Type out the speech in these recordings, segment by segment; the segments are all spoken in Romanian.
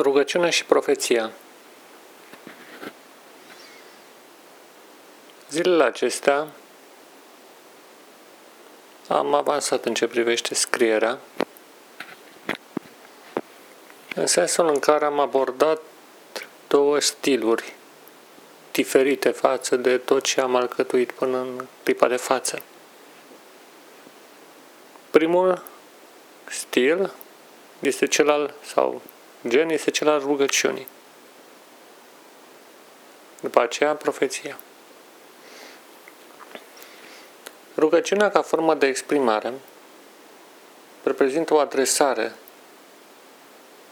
Rugăciunea și profeția Zilele acestea am avansat în ce privește scrierea, în sensul în care am abordat două stiluri diferite față de tot ce am alcătuit până în clipa de față. Primul stil este cel al, sau gen este cel al rugăciunii. După aceea, profeția. Rugăciunea ca formă de exprimare reprezintă o adresare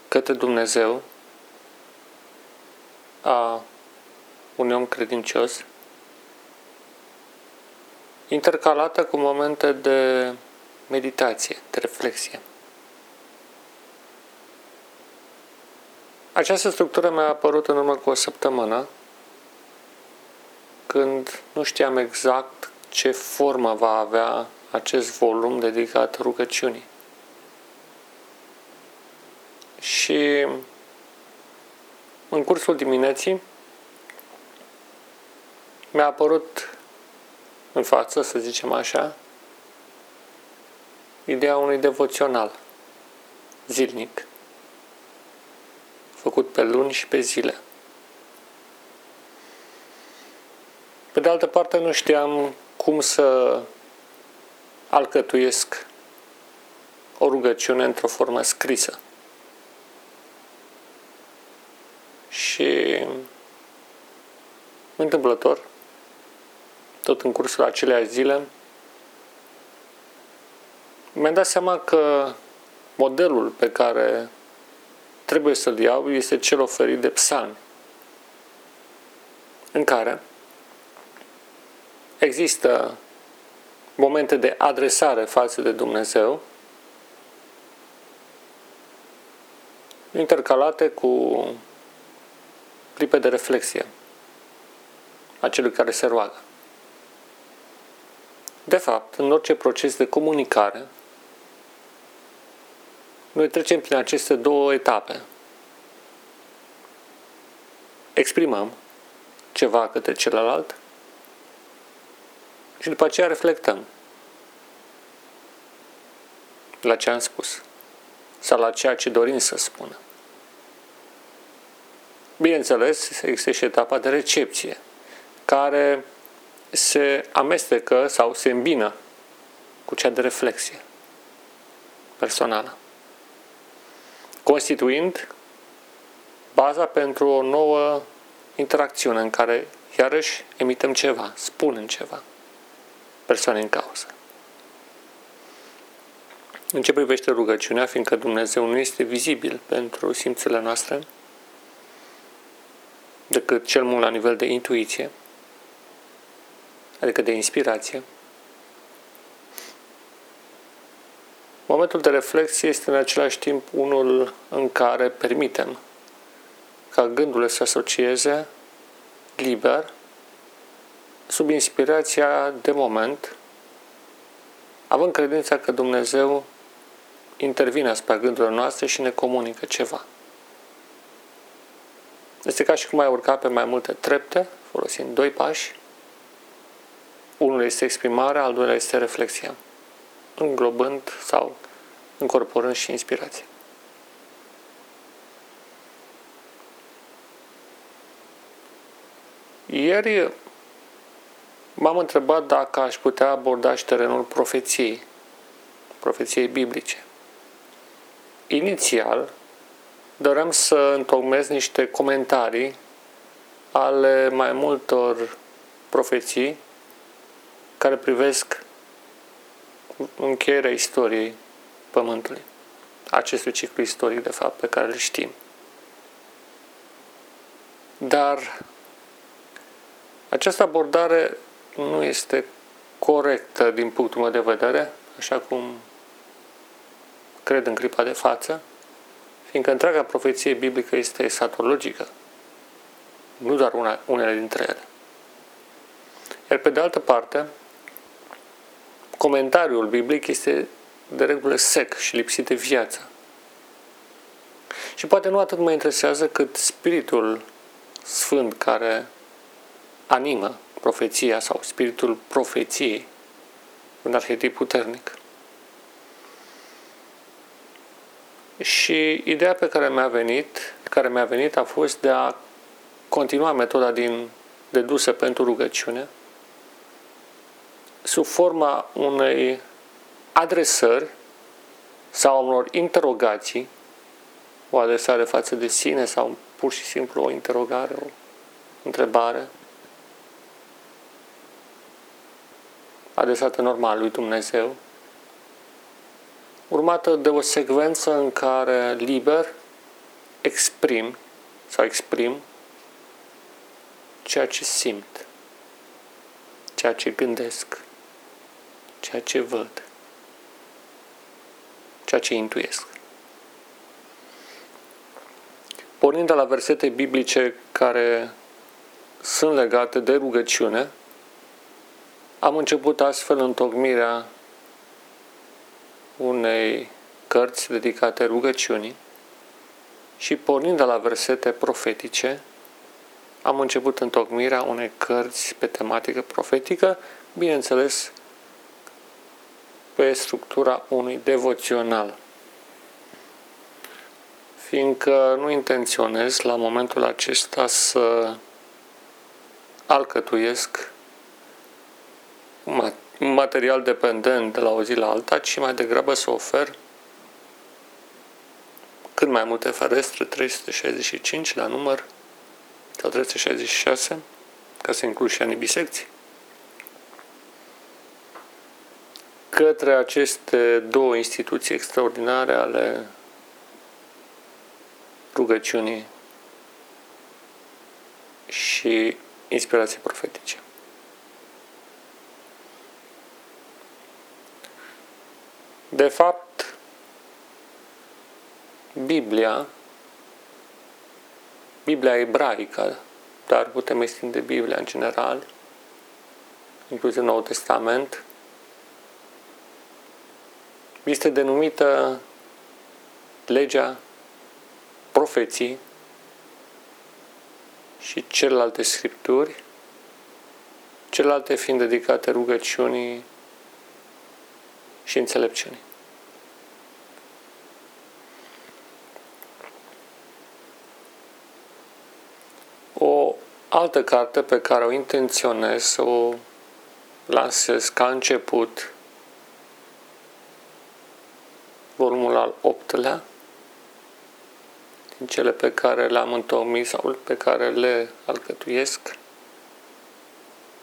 către Dumnezeu a unui om credincios, intercalată cu momente de meditație, de reflexie. Această structură mi-a apărut în urmă cu o săptămână, când nu știam exact ce formă va avea acest volum dedicat rugăciunii. Și în cursul dimineții mi-a apărut în față, să zicem așa, ideea unui devoțional zilnic, făcut pe luni și pe zile. Pe de altă parte, nu știam cum să alcătuiesc o rugăciune într-o formă scrisă. Și întâmplător, tot în cursul acelei zile, mi-am dat seama că modelul pe care trebuie să-l iau este cel oferit de psalmi, în care există momente de adresare față de Dumnezeu, intercalate cu clipe de reflexie a celui care se roagă. De fapt, în orice proces de comunicare, noi trecem prin aceste două etape. Exprimăm ceva către celălalt și după aceea reflectăm la ce am spus sau la ceea ce dorim să spună. Bineînțeles, există și etapa de recepție, care se amestecă sau se îmbină cu cea de reflexie personală, constituind baza pentru o nouă interacțiune în care iarăși emitem ceva, spunem ceva persoane în cauză. În ce privește rugăciunea, fiindcă Dumnezeu nu este vizibil pentru simțurile noastre, decât cel mult la nivel de intuiție, adică de inspirație, Momentul de reflexie este în același timp unul în care permitem ca gândurile să asocieze liber sub inspirația de moment, având credința că Dumnezeu intervine asupra gândurilor noastre și ne comunică ceva. Este ca și cum ai urca pe mai multe trepte, folosind doi pași. Unul este exprimarea, al doilea este reflexia, înglobând sau încorporând și inspirația. Ieri m-am întrebat dacă aș putea aborda și terenul profeției, profeției biblice. Inițial, doream să întocmesc niște comentarii ale mai multor profeții care privesc încheierea istoriei Pământului, acestui ciclu istoric, de fapt, pe care îl știm. Dar această abordare nu este corectă din punctul meu de vedere, așa cum cred în clipa de față, fiindcă întreaga profeție biblică este esatologică, nu doar una, unele dintre ele. Iar pe de altă parte, comentariul biblic este de regulă sec și lipsit de viață. Și poate nu atât mă interesează cât Spiritul Sfânt care animă profeția sau Spiritul profeției, un arhetip puternic. Și ideea pe care mi-a venit, care mi-a venit a fost de a continua metoda din dedusă pentru rugăciune sub forma unei adresări sau unor interogații, o adresare față de sine sau pur și simplu o interogare, o întrebare adresată normal lui Dumnezeu, urmată de o secvență în care liber exprim sau exprim ceea ce simt, ceea ce gândesc, ceea ce văd, ceea ce intuiesc. Pornind de la versete biblice care sunt legate de rugăciune, am început astfel întocmirea unei cărți dedicate rugăciunii și pornind de la versete profetice, am început întocmirea unei cărți pe tematică profetică, bineînțeles pe structura unui devoțional. Fiindcă nu intenționez la momentul acesta să alcătuiesc material dependent de la o zi la alta, ci mai degrabă să ofer cât mai multe ferestre, 365 la număr, sau 366, ca să includ și anii bisecții. Către aceste două instituții extraordinare ale rugăciunii și inspirației profetice. De fapt, Biblia, Biblia ebraică, dar putem extinde Biblia în general, inclusiv Noul Testament, este denumită legea profeții și celelalte scripturi, celelalte fiind dedicate rugăciunii și înțelepciunii. O altă carte pe care o intenționez să o lansez ca început, volumul al optelea, din cele pe care le-am întocmit sau pe care le alcătuiesc,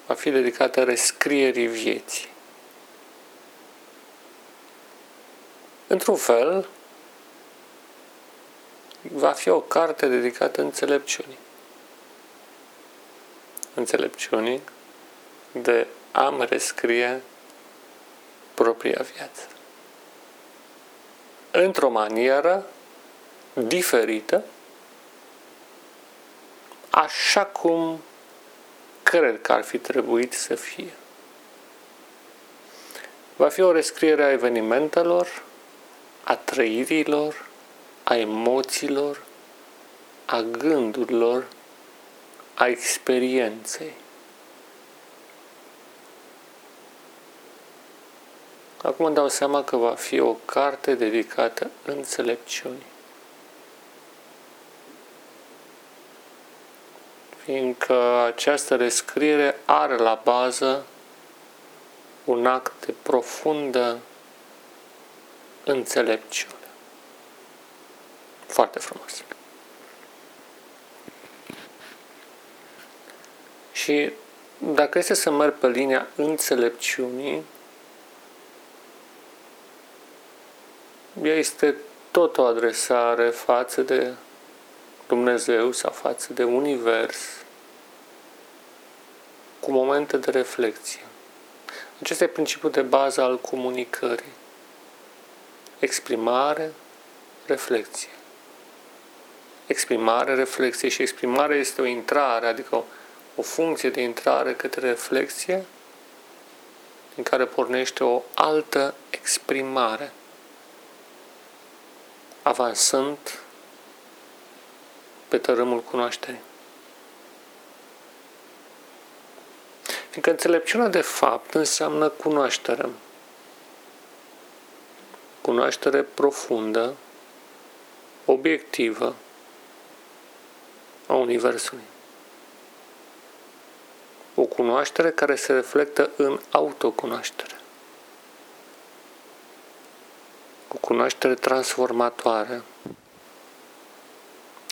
va fi dedicată rescrierii vieții. Într-un fel, va fi o carte dedicată înțelepciunii. Înțelepciunii de a-mi rescrie propria viață. Într-o manieră diferită, așa cum cred că ar fi trebuit să fie. Va fi o rescriere a evenimentelor, a trăirilor, a emoțiilor, a gândurilor, a experienței. Acum îmi dau seama că va fi o carte dedicată înțelepciunii. Fiindcă această rescriere are la bază un act de profundă înțelepciune. Foarte frumos. Și dacă este să merg pe linia înțelepciunii, ea este tot o adresare față de Dumnezeu sau față de Univers cu momente de reflexie. Acesta e principiul de bază al comunicării exprimare, reflexie. Exprimare, reflexie și exprimare este o intrare, adică o, o funcție de intrare către reflexie din care pornește o altă exprimare, avansând pe tărâmul cunoașterii. Fiindcă înțelepciunea de fapt înseamnă cunoaștere. Cunoaștere profundă, obiectivă a Universului. O cunoaștere care se reflectă în autocunoaștere. O cunoaștere transformatoare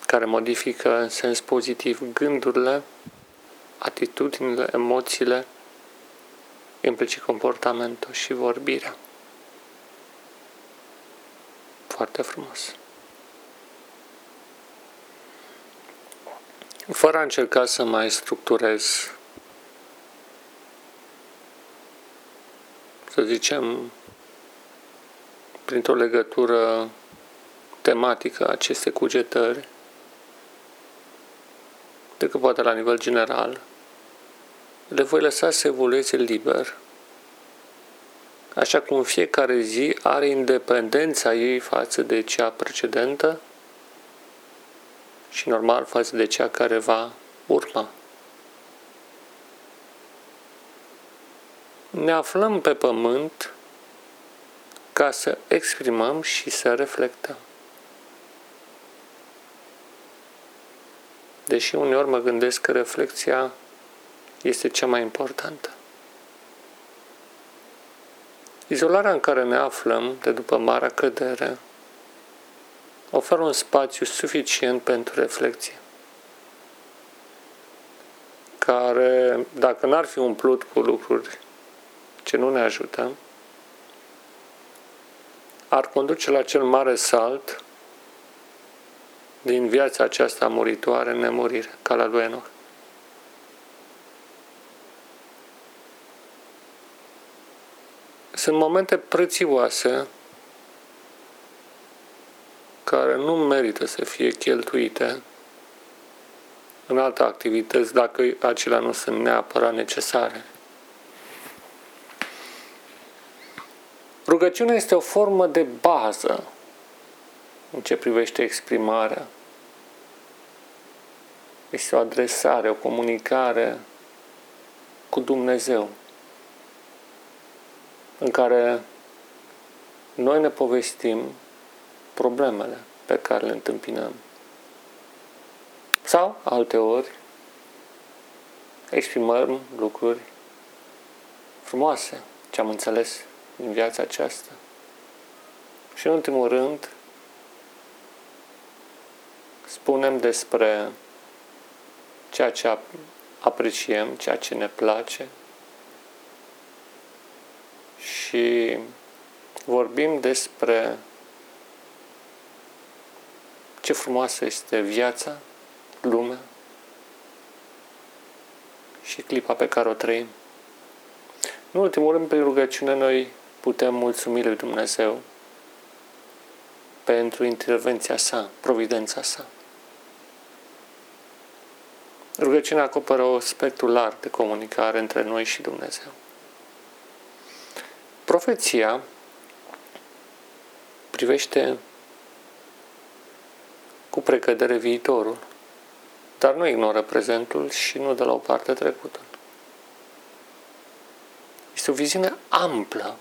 care modifică în sens pozitiv gândurile, atitudinile, emoțiile, implicit comportamentul și vorbirea. Foarte frumos. Fără a încerca să mai structurez, să zicem, printr-o legătură tematică aceste cugetări, decât poate la nivel general, le voi lăsa să evolueze liber, așa cum fiecare zi are independența ei față de cea precedentă și normal față de cea care va urma. Ne aflăm pe pământ ca să exprimăm și să reflectăm. Deși uneori mă gândesc că reflexia este cea mai importantă. Izolarea în care ne aflăm de după marea cădere oferă un spațiu suficient pentru reflexie, care, dacă n-ar fi umplut cu lucruri ce nu ne ajută, ar conduce la cel mare salt din viața aceasta muritoare în nemurire, ca la lui Enoch. Sunt momente prețioase care nu merită să fie cheltuite în alte activități dacă acelea nu sunt neapărat necesare. Rugăciunea este o formă de bază în ce privește exprimarea. Este o adresare, o comunicare cu Dumnezeu, în care noi ne povestim problemele pe care le întâmpinăm. Sau, alte ori, exprimăm lucruri frumoase, ce am înțeles din viața aceasta. Și în ultimul rând, spunem despre ceea ce apreciem, ceea ce ne place și vorbim despre ce frumoasă este viața, lumea și clipa pe care o trăim. În ultimul rând, prin rugăciune, noi putem mulțumi lui Dumnezeu pentru intervenția sa, providența sa. Rugăciunea acoperă o spectru larg de comunicare între noi și Dumnezeu. Profeția privește cu precădere viitorul, dar nu ignoră prezentul și nu de la o parte trecutul. Este o viziune amplă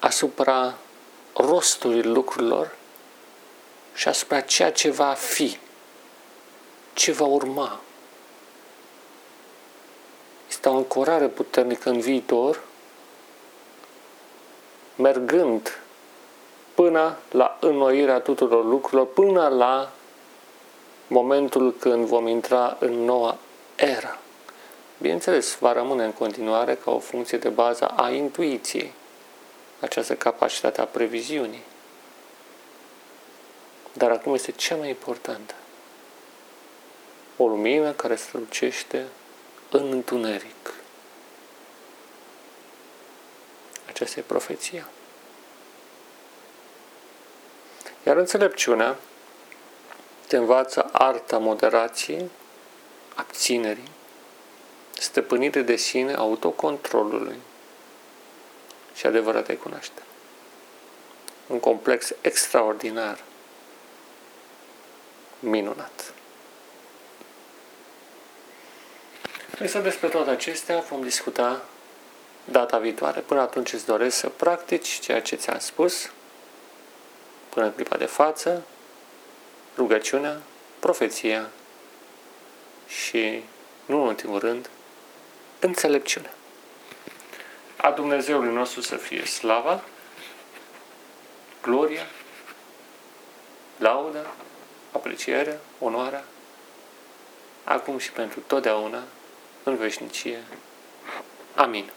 asupra rostului lucrurilor și asupra ceea ce va fi ce va urma. Este o ancorare puternică în viitor, mergând până la înnoirea tuturor lucrurilor, până la momentul când vom intra în noua era. Bineînțeles, va rămâne în continuare ca o funcție de bază a intuiției, această capacitate a previziunii. Dar acum este cea mai importantă o lumină care strălucește în întuneric. Aceasta e profeția. Iar înțelepciunea te învață arta moderației, abținerii, stăpânire de sine, autocontrolului și adevărată cunoaște. Un complex extraordinar minunat. Însă despre toate acestea vom discuta data viitoare. Până atunci îți doresc să practici ceea ce ți-am spus până în clipa de față, rugăciunea, profeția și, nu în ultimul rând, înțelepciunea. A Dumnezeului nostru să fie slava, gloria, lauda, aprecierea, onoarea, acum și pentru totdeauna, în veșnicie. Amin.